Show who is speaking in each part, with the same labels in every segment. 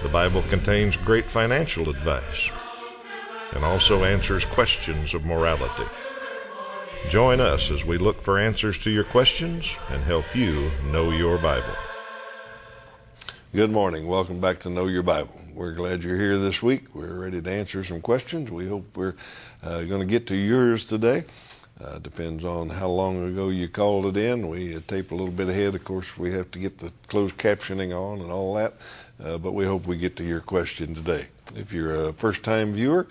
Speaker 1: The Bible contains great financial advice and also answers questions of morality. Join us as we look for answers to your questions and help you know your Bible. Good morning. Welcome back to Know Your Bible. We're glad you're here this week. We're ready to answer some questions. We hope we're uh, going to get to yours today. Uh, depends on how long ago you called it in. We uh, tape a little bit ahead. Of course, we have to get the closed captioning on and all that. Uh, but we hope we get to your question today. If you're a first-time viewer,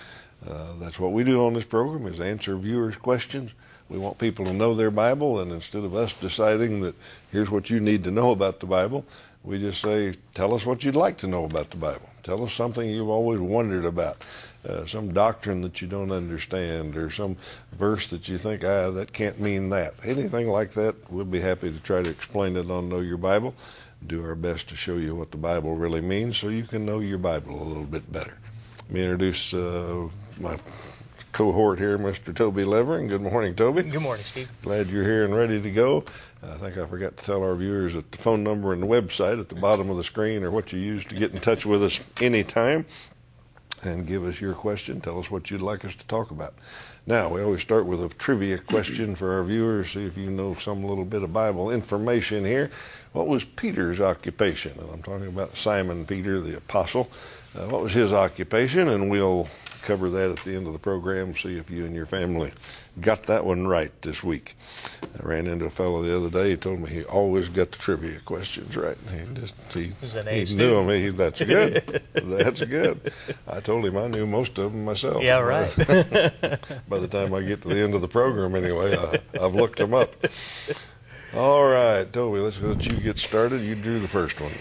Speaker 1: uh, that's what we do on this program is answer viewers' questions. We want people to know their Bible, and instead of us deciding that here's what you need to know about the Bible, we just say, tell us what you'd like to know about the Bible. Tell us something you've always wondered about, uh, some doctrine that you don't understand, or some verse that you think, ah, that can't mean that. Anything like that, we'll be happy to try to explain it on Know Your Bible do our best to show you what the Bible really means so you can know your Bible a little bit better. Let me introduce uh, my cohort here, Mr. Toby Levering. Good morning, Toby.
Speaker 2: Good morning, Steve.
Speaker 1: Glad you're here and ready to go. I think I forgot to tell our viewers that the phone number and the website at the bottom of the screen are what you use to get in touch with us anytime and give us your question. Tell us what you'd like us to talk about. Now, we always start with a trivia question for our viewers, see if you know some little bit of Bible information here. What was Peter's occupation? And I'm talking about Simon Peter, the apostle. Uh, what was his occupation? And we'll cover that at the end of the program, see if you and your family got that one right this week. I ran into a fellow the other day. He told me he always got the trivia questions right. He just he, he knew them. He, that's good. that's good. I told him I knew most of them myself.
Speaker 2: Yeah, right.
Speaker 1: By the time I get to the end of the program, anyway, I, I've looked them up. All right, Toby, let's let you get started. You do the first one.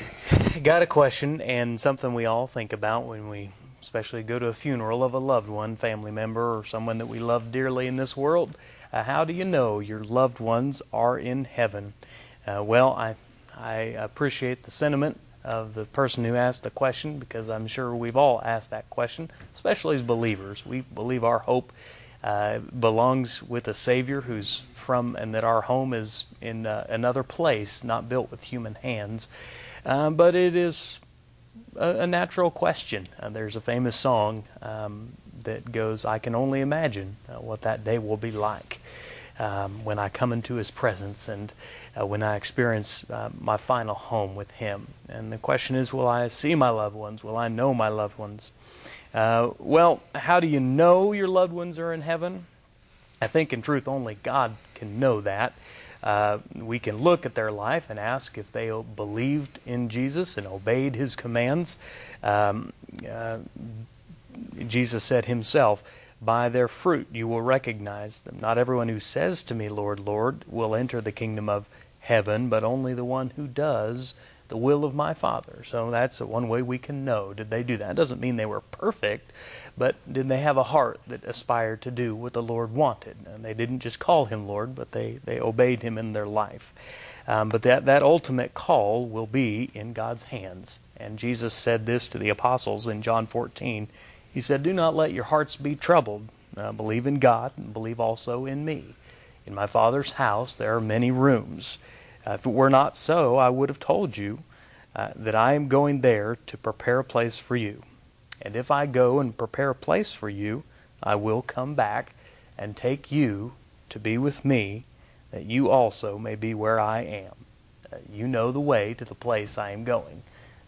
Speaker 2: I Got a question and something we all think about when we especially go to a funeral of a loved one, family member, or someone that we love dearly in this world. Uh, how do you know your loved ones are in heaven? Uh, well, I, I appreciate the sentiment of the person who asked the question because I'm sure we've all asked that question, especially as believers. We believe our hope uh, belongs with a Savior who's from, and that our home is in uh, another place, not built with human hands. Uh, but it is a, a natural question. Uh, there's a famous song um, that goes, I can only imagine uh, what that day will be like. Um, when I come into His presence and uh, when I experience uh, my final home with Him. And the question is, will I see my loved ones? Will I know my loved ones? Uh, well, how do you know your loved ones are in heaven? I think, in truth, only God can know that. Uh, we can look at their life and ask if they believed in Jesus and obeyed his commands. Um, uh, Jesus said himself, By their fruit you will recognize them. Not everyone who says to me, Lord, Lord, will enter the kingdom of heaven, but only the one who does the will of my Father. So that's one way we can know. Did they do that? It doesn't mean they were perfect, but did they have a heart that aspired to do what the Lord wanted? And they didn't just call him Lord, but they, they obeyed him in their life. Um, but that, that ultimate call will be in God's hands. And Jesus said this to the apostles in John 14. He said, Do not let your hearts be troubled. Uh, believe in God and believe also in me. In my Father's house there are many rooms. Uh, if it were not so, I would have told you uh, that I am going there to prepare a place for you. And if I go and prepare a place for you, I will come back and take you to be with me, that you also may be where I am. Uh, you know the way to the place I am going.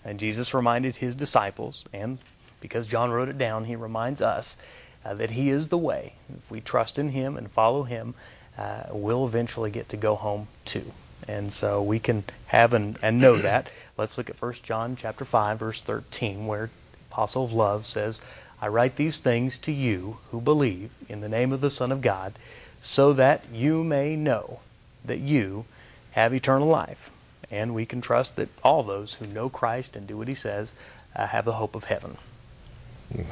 Speaker 2: And Jesus reminded his disciples, and because John wrote it down, he reminds us uh, that he is the way. If we trust in him and follow him, uh, we'll eventually get to go home too. And so we can have and, and know that. Let's look at 1 John chapter 5, verse 13, where apostle of love says, I write these things to you who believe in the name of the Son of God, so that you may know that you have eternal life. And we can trust that all those who know Christ and do what he says uh, have the hope of heaven.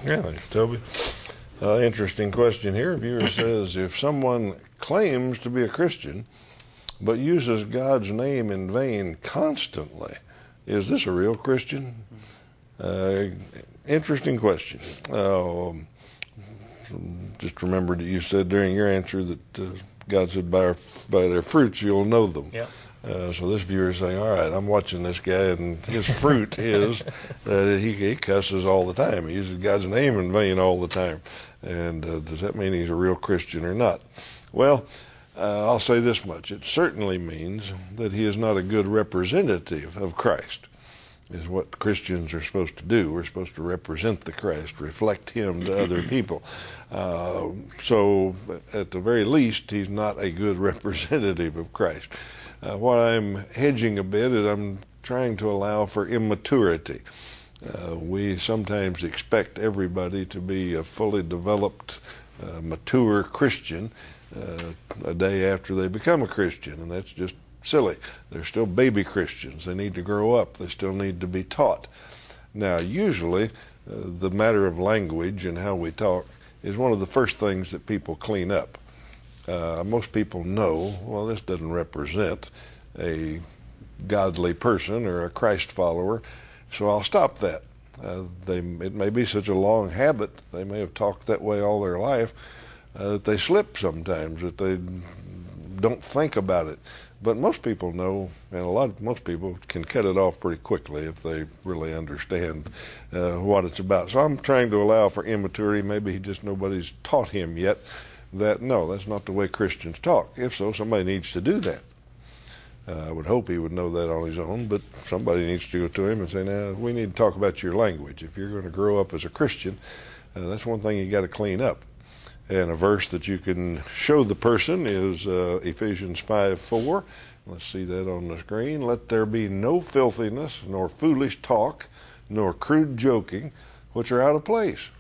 Speaker 1: Yeah, thanks, Toby. Uh, interesting question here. Viewer says if someone claims to be a Christian but uses God's name in vain constantly, is this a real Christian? Uh, interesting question. Um, just remembered that you said during your answer that uh, God said, by, our, by their fruits you'll know them.
Speaker 2: Yep.
Speaker 1: Uh, so this viewer is saying, all right, I'm watching this guy, and his fruit is that he, he cusses all the time. He uses God's name in vain all the time. And uh, does that mean he's a real Christian or not? Well, uh, I'll say this much. It certainly means that he is not a good representative of Christ, is what Christians are supposed to do. We're supposed to represent the Christ, reflect him to other people. Uh, so, at the very least, he's not a good representative of Christ. Uh, what I'm hedging a bit is I'm trying to allow for immaturity. Uh, we sometimes expect everybody to be a fully developed, uh, mature Christian uh, a day after they become a Christian, and that's just silly. They're still baby Christians. They need to grow up. They still need to be taught. Now, usually, uh, the matter of language and how we talk is one of the first things that people clean up. Uh, most people know, well, this doesn't represent a godly person or a Christ follower, so I'll stop that. Uh, they, it may be such a long habit, they may have talked that way all their life, uh, that they slip sometimes, that they don't think about it. But most people know, and a lot of most people can cut it off pretty quickly if they really understand uh, what it's about. So I'm trying to allow for immaturity. Maybe he just nobody's taught him yet that no, that's not the way Christians talk. If so, somebody needs to do that. Uh, I would hope he would know that on his own, but somebody needs to go to him and say, "Now we need to talk about your language. If you're going to grow up as a Christian, uh, that's one thing you got to clean up." And a verse that you can show the person is uh, Ephesians 5 4. Let's see that on the screen. Let there be no filthiness, nor foolish talk, nor crude joking, which are out of place.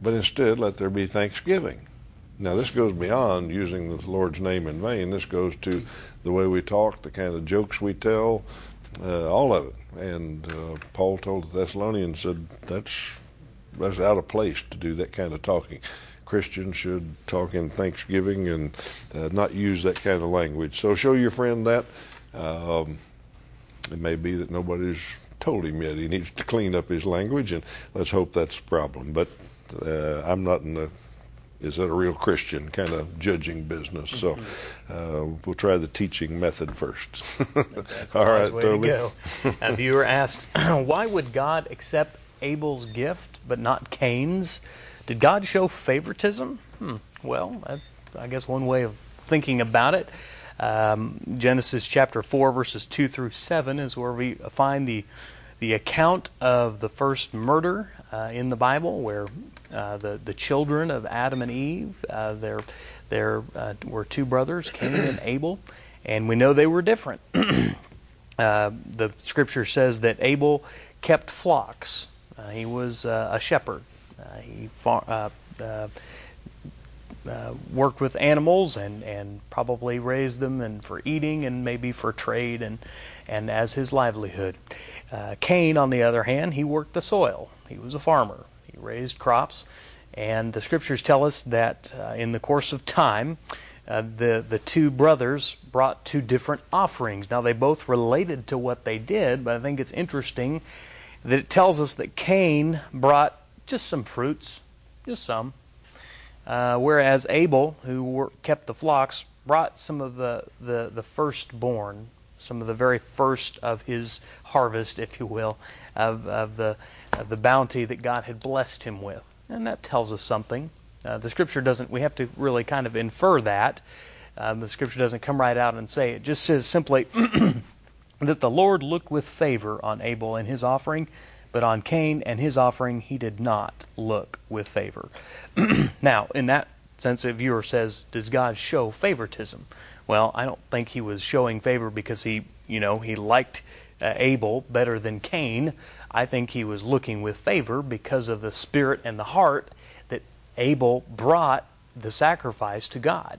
Speaker 1: But instead, let there be thanksgiving. Now, this goes beyond using the Lord's name in vain. This goes to the way we talk, the kind of jokes we tell, uh, all of it. And uh, Paul told the Thessalonians, said that's that's out of place to do that kind of talking. Christians should talk in thanksgiving and uh, not use that kind of language. So show your friend that. Um, it may be that nobody's told him yet. He needs to clean up his language, and let's hope that's the problem. But uh, I'm not in the is that a real Christian kind of judging business. So uh, we'll try the teaching method first.
Speaker 2: All right, way Toby. to go. a viewer asked, why would God accept Abel's gift but not Cain's? Did God show favoritism? Hmm. Well, I guess one way of thinking about it. Um, Genesis chapter 4, verses 2 through 7 is where we find the, the account of the first murder uh, in the Bible, where uh, the the children of Adam and Eve. Uh, there there uh, were two brothers, Cain and Abel, and we know they were different. Uh, the Scripture says that Abel kept flocks. Uh, he was a shepherd. Uh, he far, uh, uh, worked with animals and, and probably raised them and for eating and maybe for trade and, and as his livelihood. Cain, on the other hand, he worked the soil. He was a farmer He raised crops. And the scriptures tell us that uh, in the course of time, uh, the, the two brothers brought two different offerings. Now, they both related to what they did, but I think it's interesting that it tells us that Cain brought just some fruits, just some, uh, whereas Abel, who were, kept the flocks, brought some of the, the, the firstborn, some of the very first of his harvest, if you will, of, of the uh, the bounty that God had blessed him with. And that tells us something. Uh, the scripture doesn't, we have to really kind of infer that. Um, the scripture doesn't come right out and say it. it just says simply that the Lord looked with favor on Abel and his offering, but on Cain and his offering he did not look with favor. now, in that sense, a viewer says, Does God show favoritism? Well, I don't think he was showing favor because he, you know, he liked uh, Abel better than Cain. I think he was looking with favor because of the spirit and the heart that Abel brought the sacrifice to God.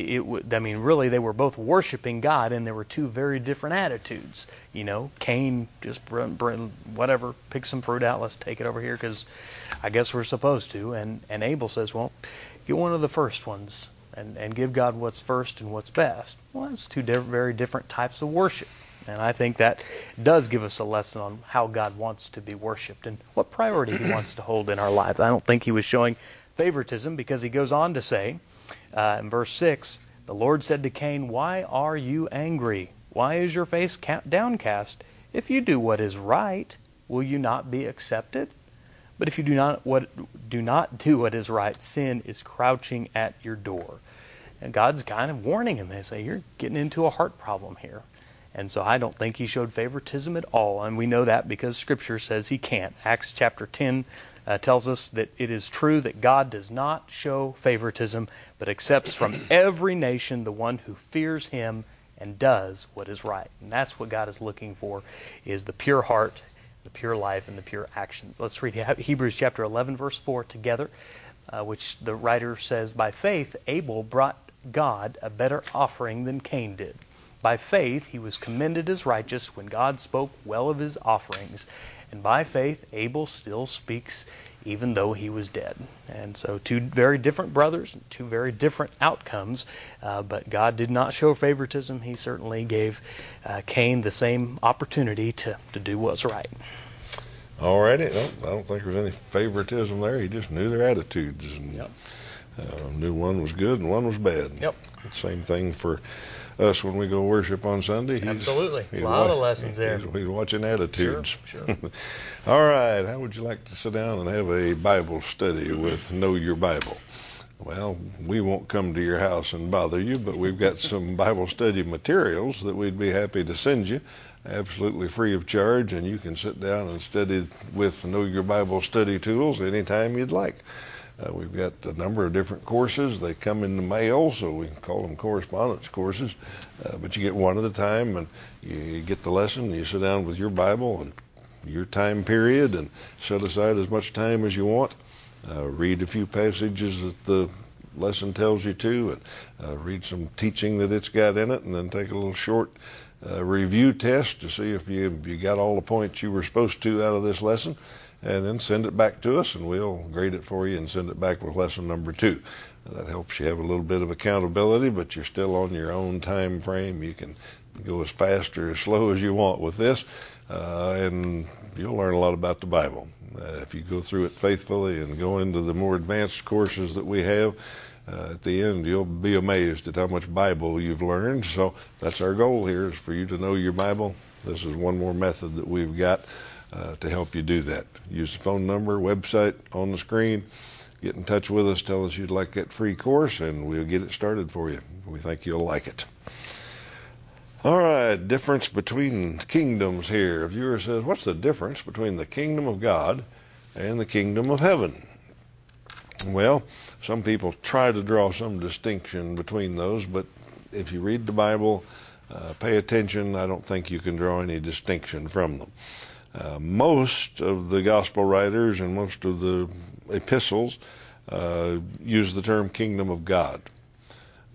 Speaker 2: It, I mean, really, they were both worshiping God, and there were two very different attitudes. You know, Cain just whatever, pick some fruit out, let's take it over here because I guess we're supposed to. And and Abel says, well, get one of the first ones and and give God what's first and what's best. Well, that's two di- very different types of worship. And I think that does give us a lesson on how God wants to be worshiped and what priority He wants to hold in our lives. I don't think He was showing favoritism because He goes on to say uh, in verse 6 The Lord said to Cain, Why are you angry? Why is your face downcast? If you do what is right, will you not be accepted? But if you do not what do not do what is right, sin is crouching at your door. And God's kind of warning him. They say, You're getting into a heart problem here. And so I don't think he showed favoritism at all. And we know that because Scripture says he can't. Acts chapter 10 uh, tells us that it is true that God does not show favoritism, but accepts from every nation the one who fears him and does what is right. And that's what God is looking for is the pure heart, the pure life, and the pure actions. Let's read Hebrews chapter 11, verse 4 together, uh, which the writer says, By faith Abel brought God a better offering than Cain did. By faith, he was commended as righteous when God spoke well of his offerings. And by faith, Abel still speaks even though he was dead. And so, two very different brothers, two very different outcomes. Uh, but God did not show favoritism. He certainly gave uh, Cain the same opportunity to, to do what's right.
Speaker 1: All righty. I don't think there's any favoritism there. He just knew their attitudes and
Speaker 2: yep.
Speaker 1: uh, knew one was good and one was bad.
Speaker 2: Yep.
Speaker 1: Same thing for us when we go worship on Sunday.
Speaker 2: He's, Absolutely. He's a lot wa- of lessons there.
Speaker 1: He's, he's watching attitudes.
Speaker 2: Sure, sure.
Speaker 1: All right. How would you like to sit down and have a Bible study with Know Your Bible? Well, we won't come to your house and bother you, but we've got some Bible study materials that we'd be happy to send you absolutely free of charge, and you can sit down and study with Know Your Bible study tools anytime you'd like. Uh, we've got a number of different courses. They come in the mail, so we call them correspondence courses. Uh, but you get one at a time, and you, get the lesson. You sit down with your Bible and your time period, and set aside as much time as you want. Uh, read a few passages that the lesson tells you to, and uh, read some teaching that it's got in it, and then take a little short uh, review test to see if you if you got all the points you were supposed to out of this lesson and then send it back to us, and we'll grade it for you and send it back with lesson number two. That helps you have a little bit of accountability, but you're still on your own time frame. You can go as fast or as slow as you want with this, uh, and you'll learn a lot about the Bible. Uh, if you go through it faithfully and go into the more advanced courses that we have, uh, at the end you'll be amazed at how much Bible you've learned. So that's our goal here is for you to know your Bible. This is one more method that we've got uh, to help you do that. Use the phone number, website on the screen. Get in touch with us. Tell us you'd like that free course, and we'll get it started for you. We think you'll like it. All right, difference between kingdoms here. A viewer says, What's the difference between the kingdom of God and the kingdom of heaven? Well, some people try to draw some distinction between those, but if you read the Bible, uh, pay attention. I don't think you can draw any distinction from them. Uh, most of the gospel writers and most of the epistles uh, use the term kingdom of God.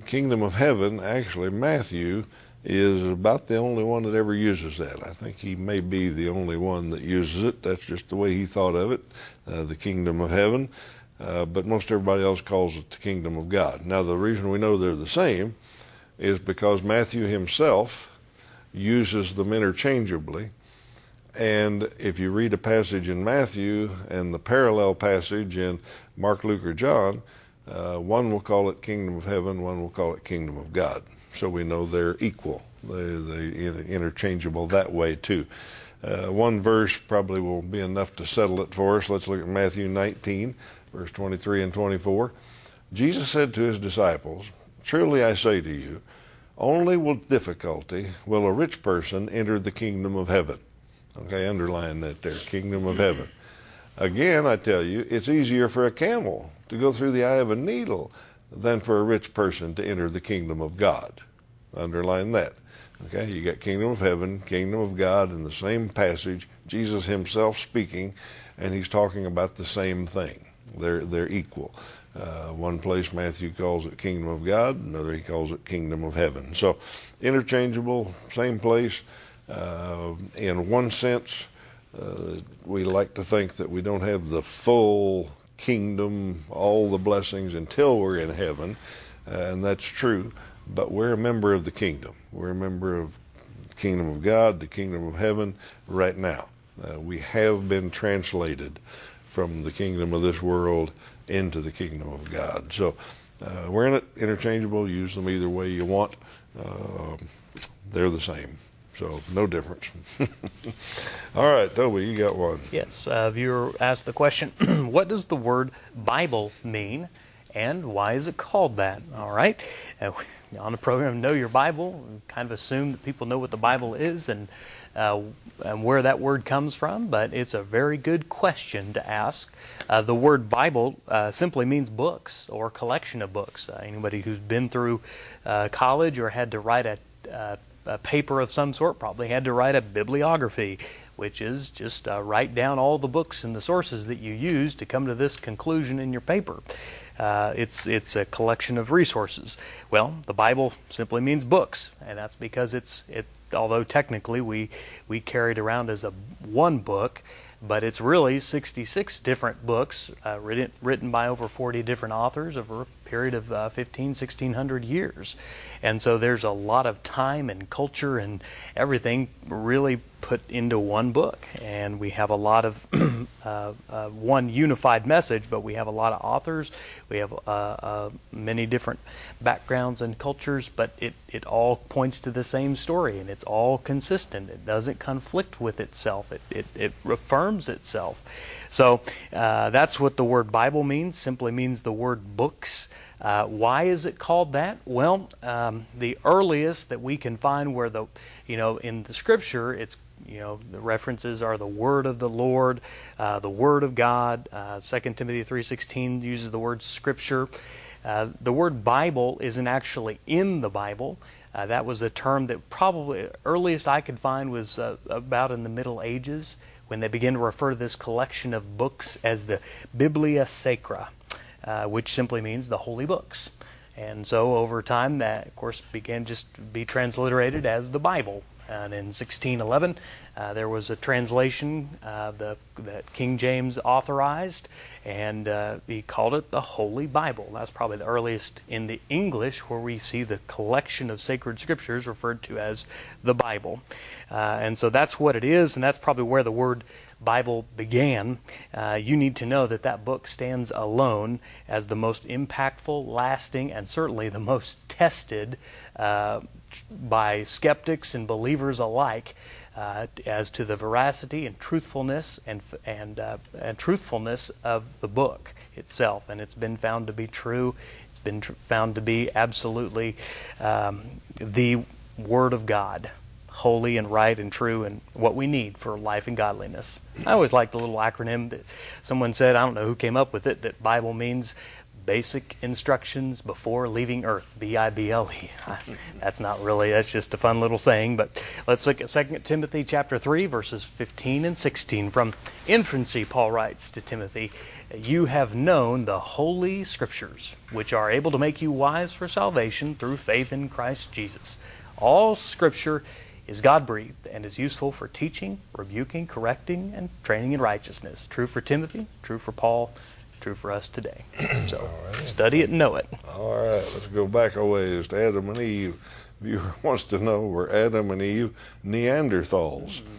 Speaker 1: Kingdom of heaven, actually, Matthew is about the only one that ever uses that. I think he may be the only one that uses it. That's just the way he thought of it, uh, the kingdom of heaven. Uh, but most everybody else calls it the kingdom of God. Now, the reason we know they're the same is because Matthew himself uses them interchangeably and if you read a passage in Matthew and the parallel passage in Mark, Luke, or John, uh, one will call it kingdom of heaven, one will call it kingdom of God. So we know they're equal. They, they're interchangeable that way too. Uh, one verse probably will be enough to settle it for us. Let's look at Matthew 19, verse 23 and 24. Jesus said to his disciples, Truly I say to you, only with difficulty will a rich person enter the kingdom of heaven. Okay, underline that there, kingdom of heaven. Again, I tell you, it's easier for a camel to go through the eye of a needle than for a rich person to enter the kingdom of God. Underline that. Okay, you got kingdom of heaven, kingdom of God in the same passage, Jesus himself speaking, and he's talking about the same thing. They're they're equal. Uh, one place Matthew calls it kingdom of God, another he calls it kingdom of heaven. So interchangeable, same place. Uh, in one sense, uh, we like to think that we don't have the full kingdom, all the blessings until we're in heaven, uh, and that's true. But we're a member of the kingdom. We're a member of the kingdom of God, the kingdom of heaven, right now. Uh, we have been translated from the kingdom of this world into the kingdom of God. So uh, we're in it interchangeable. Use them either way you want. Uh, they're the same. So no difference. All right, Toby, you got one.
Speaker 2: Yes, uh, viewer asked the question, what does the word Bible mean and why is it called that? All right. Uh, on the program Know Your Bible, kind of assume that people know what the Bible is and, uh, and where that word comes from, but it's a very good question to ask. Uh, the word Bible uh, simply means books or collection of books. Uh, anybody who's been through uh, college or had to write a a paper of some sort, probably had to write a bibliography, which is just uh, write down all the books and the sources that you use to come to this conclusion in your paper. Uh, it's it's a collection of resources. Well, the Bible simply means books, and that's because it's it. Although technically we we carry it around as a one book, but it's really 66 different books uh, written written by over 40 different authors over period of uh, 15, 1600 years. And so there's a lot of time and culture and everything really put into one book. And we have a lot of uh, uh, one unified message, but we have a lot of authors. We have uh, uh, many different backgrounds and cultures, but it, it all points to the same story and it's all consistent. It doesn't conflict with itself, it, it, it affirms itself. So uh, that's what the word Bible means, simply means the word books. Uh, why is it called that? Well, um, the earliest that we can find where the, you know, in the scripture, it's, you know, the references are the word of the Lord, uh, the word of God. Uh, 2 Timothy 3.16 uses the word scripture. Uh, the word Bible isn't actually in the Bible. Uh, that was a term that probably earliest I could find was uh, about in the Middle Ages when they began to refer to this collection of books as the Biblia Sacra. Uh, which simply means the holy books. And so over time, that of course began just to be transliterated as the Bible. And in 1611, uh, there was a translation uh, the, that King James authorized, and uh, he called it the Holy Bible. That's probably the earliest in the English where we see the collection of sacred scriptures referred to as the Bible. Uh, and so that's what it is, and that's probably where the word Bible began, uh, you need to know that that book stands alone as the most impactful, lasting, and certainly the most tested uh, by skeptics and believers alike uh, as to the veracity and truthfulness and and uh, and truthfulness of the book itself. And it's been found to be true. It's been tr- found to be absolutely um, the Word of God holy and right and true and what we need for life and godliness. I always like the little acronym that someone said, I don't know who came up with it, that Bible means basic instructions before leaving earth b-i-b-l-e that's not really that's just a fun little saying but let's look at 2 timothy chapter 3 verses 15 and 16 from infancy paul writes to timothy you have known the holy scriptures which are able to make you wise for salvation through faith in christ jesus. All scripture is God breathed and is useful for teaching, rebuking, correcting, and training in righteousness. True for Timothy, true for Paul, true for us today. So right. study it and know it.
Speaker 1: All right, let's go back a ways to Adam and Eve. Viewer wants to know were Adam and Eve Neanderthals?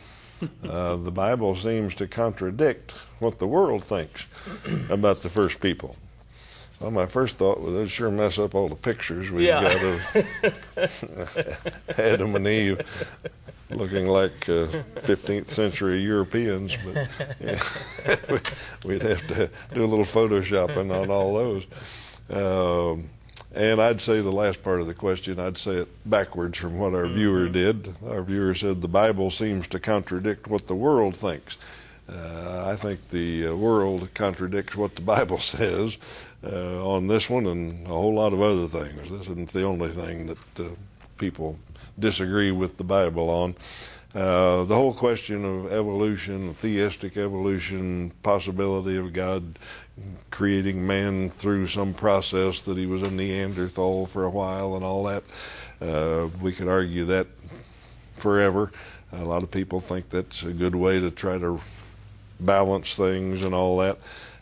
Speaker 1: Uh, the Bible seems to contradict what the world thinks about the first people. Well, my first thought was it'd sure mess up all the pictures we've yeah. got of Adam and Eve looking like uh, 15th century Europeans, but yeah, we'd have to do a little photoshopping on all those. Um, and I'd say the last part of the question, I'd say it backwards from what our viewer mm-hmm. did. Our viewer said the Bible seems to contradict what the world thinks. Uh, I think the uh, world contradicts what the Bible says uh, on this one and a whole lot of other things. This isn't the only thing that uh, people disagree with the Bible on. Uh, the whole question of evolution, theistic evolution, possibility of God creating man through some process that he was a Neanderthal for a while and all that. Uh, we could argue that forever. A lot of people think that's a good way to try to balance things and all that.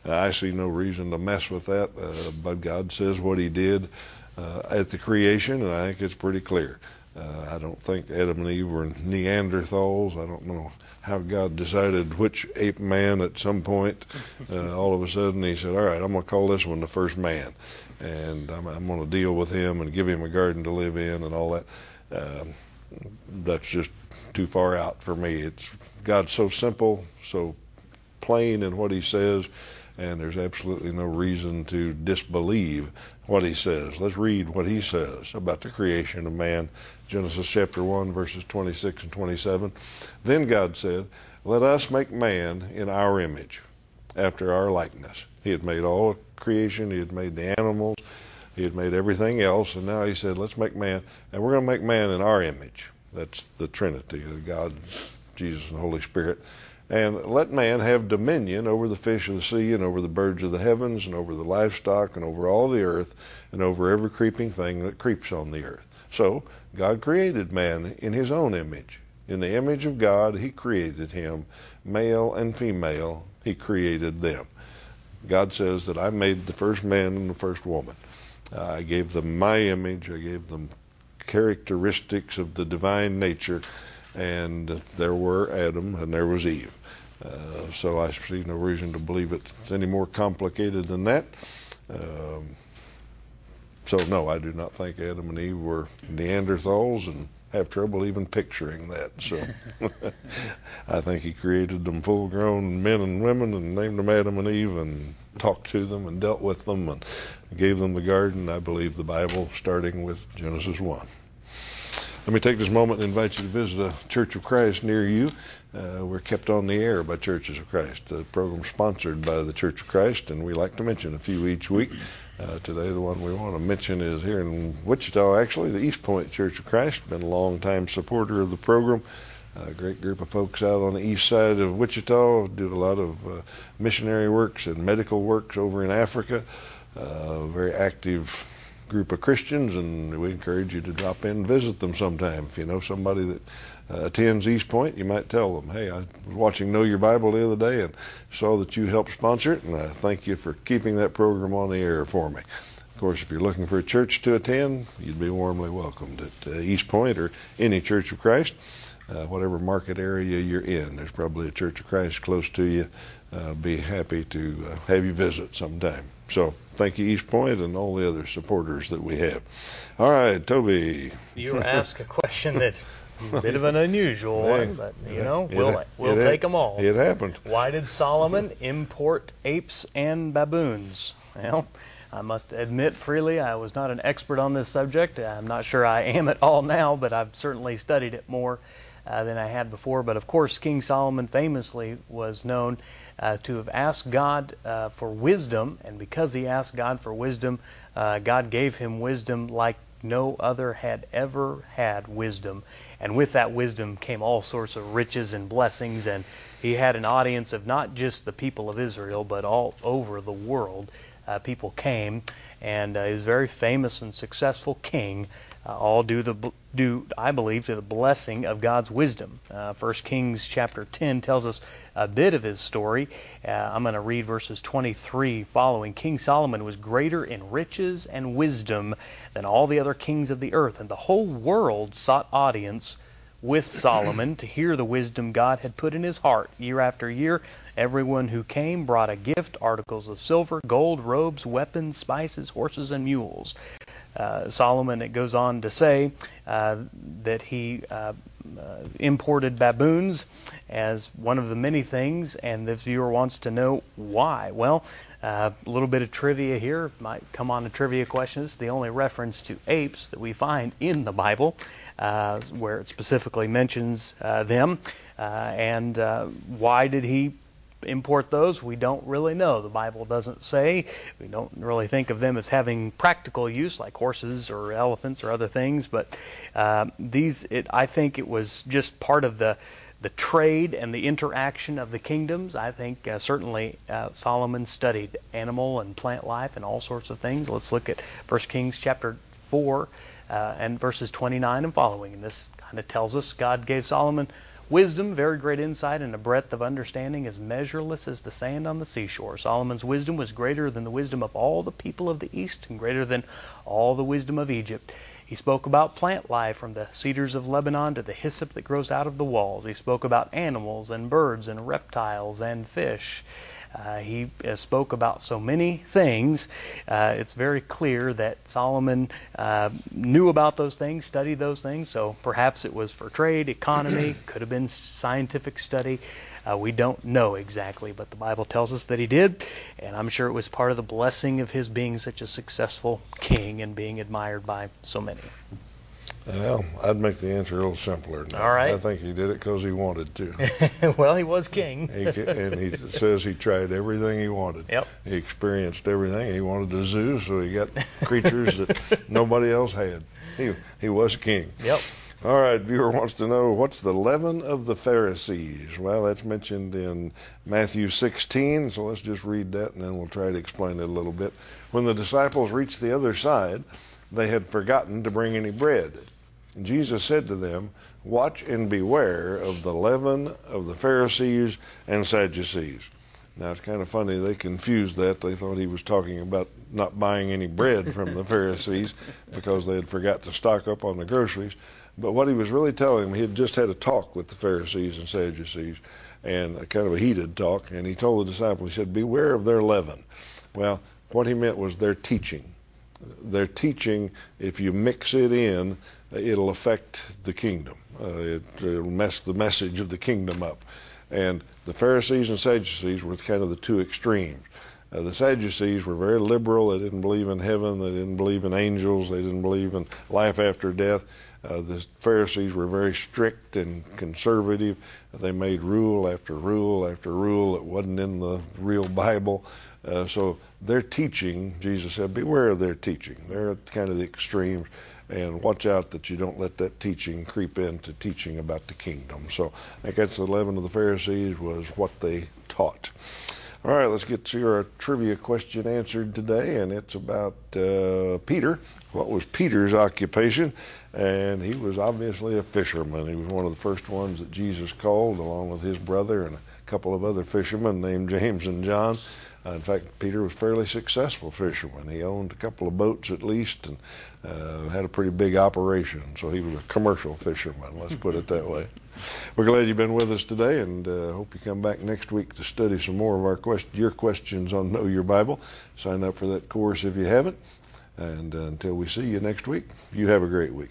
Speaker 1: Uh, I see no reason to mess with that, uh, but God says what He did uh, at the creation, and I think it's pretty clear. Uh, I don't think Adam and Eve were Neanderthals. I don't know how God decided which ape man at some point. Uh, all of a sudden, He said, "All right, I'm going to call this one the first man, and I'm, I'm going to deal with him and give him a garden to live in and all that." Um, that's just too far out for me. It's God's so simple, so plain in what He says, and there's absolutely no reason to disbelieve what He says. Let's read what He says about the creation of man. Genesis chapter 1, verses 26 and 27. Then God said, Let us make man in our image, after our likeness. He had made all creation, He had made the animals, He had made everything else, and now He said, Let's make man, and we're going to make man in our image. That's the Trinity, of God, Jesus, and the Holy Spirit. And let man have dominion over the fish of the sea, and over the birds of the heavens, and over the livestock, and over all the earth, and over every creeping thing that creeps on the earth. So, God created man in his own image. In the image of God, he created him. Male and female, he created them. God says that I made the first man and the first woman. Uh, I gave them my image, I gave them characteristics of the divine nature, and there were Adam and there was Eve. Uh, so I see no reason to believe it's any more complicated than that. Um, so no, I do not think Adam and Eve were Neanderthals and have trouble even picturing that. So I think he created them full grown men and women and named them Adam and Eve and talked to them and dealt with them and gave them the garden. I believe the Bible, starting with Genesis 1. Let me take this moment and invite you to visit a Church of Christ near you. Uh, we're kept on the air by Churches of Christ. The program sponsored by the Church of Christ, and we like to mention a few each week. Uh, today, the one we want to mention is here in Wichita, actually, the East Point Church of Christ. Been a long time supporter of the program. A great group of folks out on the east side of Wichita do a lot of uh, missionary works and medical works over in Africa. Uh, very active group of Christians, and we encourage you to drop in and visit them sometime. If you know somebody that uh, attends East Point, you might tell them, hey, I was watching Know Your Bible the other day and saw that you helped sponsor it, and I thank you for keeping that program on the air for me. Of course, if you're looking for a church to attend, you'd be warmly welcomed at uh, East Point or any Church of Christ, uh, whatever market area you're in. There's probably a Church of Christ close to you. Uh, be happy to uh, have you visit sometime. So, thank you, East Point, and all the other supporters that we have. All right, Toby.
Speaker 2: You asked a question that bit of an unusual one, but you know, we'll we'll
Speaker 1: it,
Speaker 2: take them all.
Speaker 1: It happened.
Speaker 2: Why did Solomon import apes and baboons? Well, I must admit freely I was not an expert on this subject. I'm not sure I am at all now, but I've certainly studied it more uh, than I had before. But of course, King Solomon famously was known uh, to have asked God uh, for wisdom, and because he asked God for wisdom, uh, God gave him wisdom like no other had ever had wisdom. And with that wisdom came all sorts of riches and blessings. And he had an audience of not just the people of Israel, but all over the world. Uh, people came, and uh, he was a very famous and successful king. Uh, all due the due I believe to the blessing of God's wisdom. Uh, First Kings chapter 10 tells us a bit of his story. Uh, I'm going to read verses 23 following. King Solomon was greater in riches and wisdom than all the other kings of the earth, and the whole world sought audience with Solomon to hear the wisdom God had put in his heart. Year after year, everyone who came brought a gift articles of silver, gold, robes, weapons, spices, horses, and mules. Uh, Solomon, it goes on to say uh, that he uh, uh, imported baboons as one of the many things, and the viewer wants to know why. Well, uh, a little bit of trivia here might come on to trivia questions. The only reference to apes that we find in the Bible, uh, where it specifically mentions them, and why did he import those, we don't really know. The Bible doesn't say. We don't really think of them as having practical use, like horses or elephants or other things. But uh, these, it, I think, it was just part of the the trade and the interaction of the kingdoms. I think uh, certainly uh, Solomon studied animal and plant life and all sorts of things. Let's look at 1 Kings chapter 4 uh, and verses 29 and following. And this kind of tells us God gave Solomon wisdom, very great insight, and a breadth of understanding as measureless as the sand on the seashore. Solomon's wisdom was greater than the wisdom of all the people of the East and greater than all the wisdom of Egypt. He spoke about plant life from the cedars of Lebanon to the hyssop that grows out of the walls. He spoke about animals and birds and reptiles and fish. Uh, he uh, spoke about so many things. Uh, it's very clear that Solomon uh, knew about those things, studied those things. So perhaps it was for trade, economy, could have been scientific study. Uh, we don't know exactly, but the Bible tells us that he did, and I'm sure it was part of the blessing of his being such a successful king and being admired by so many.
Speaker 1: Well, I'd make the answer a little simpler. Now.
Speaker 2: All right.
Speaker 1: I think he did it because he wanted to.
Speaker 2: well, he was king.
Speaker 1: he, and he says he tried everything he wanted.
Speaker 2: Yep.
Speaker 1: He experienced everything. He wanted a zoo, so he got creatures that nobody else had. He, he was king.
Speaker 2: Yep.
Speaker 1: All right, viewer wants to know what's the leaven of the Pharisees? Well, that's mentioned in Matthew 16, so let's just read that and then we'll try to explain it a little bit. When the disciples reached the other side, they had forgotten to bring any bread. Jesus said to them, Watch and beware of the leaven of the Pharisees and Sadducees. Now it's kind of funny they confused that. They thought he was talking about not buying any bread from the Pharisees because they had forgot to stock up on the groceries. But what he was really telling them, he had just had a talk with the Pharisees and Sadducees, and a kind of a heated talk. And he told the disciples, he said, "Beware of their leaven." Well, what he meant was their teaching. Their teaching, if you mix it in, it'll affect the kingdom. Uh, it, will mess the message of the kingdom up. And the Pharisees and Sadducees were kind of the two extremes. Uh, the Sadducees were very liberal. They didn't believe in heaven. They didn't believe in angels. They didn't believe in life after death. Uh, the Pharisees were very strict and conservative. They made rule after rule after rule that wasn't in the real Bible. Uh, so their teaching, Jesus said, beware of their teaching. They're kind of the extremes and watch out that you don't let that teaching creep into teaching about the kingdom. So I think that's the leaven of the Pharisees was what they taught. All right, let's get to your trivia question answered today, and it's about uh, Peter. What was Peter's occupation? And he was obviously a fisherman. He was one of the first ones that Jesus called, along with his brother and a couple of other fishermen named James and John. Uh, in fact, Peter was a fairly successful fisherman. He owned a couple of boats at least and uh, had a pretty big operation. So he was a commercial fisherman, let's put it that way. We're glad you've been with us today and uh, hope you come back next week to study some more of our quest- your questions on Know Your Bible. Sign up for that course if you haven't. And uh, until we see you next week, you have a great week.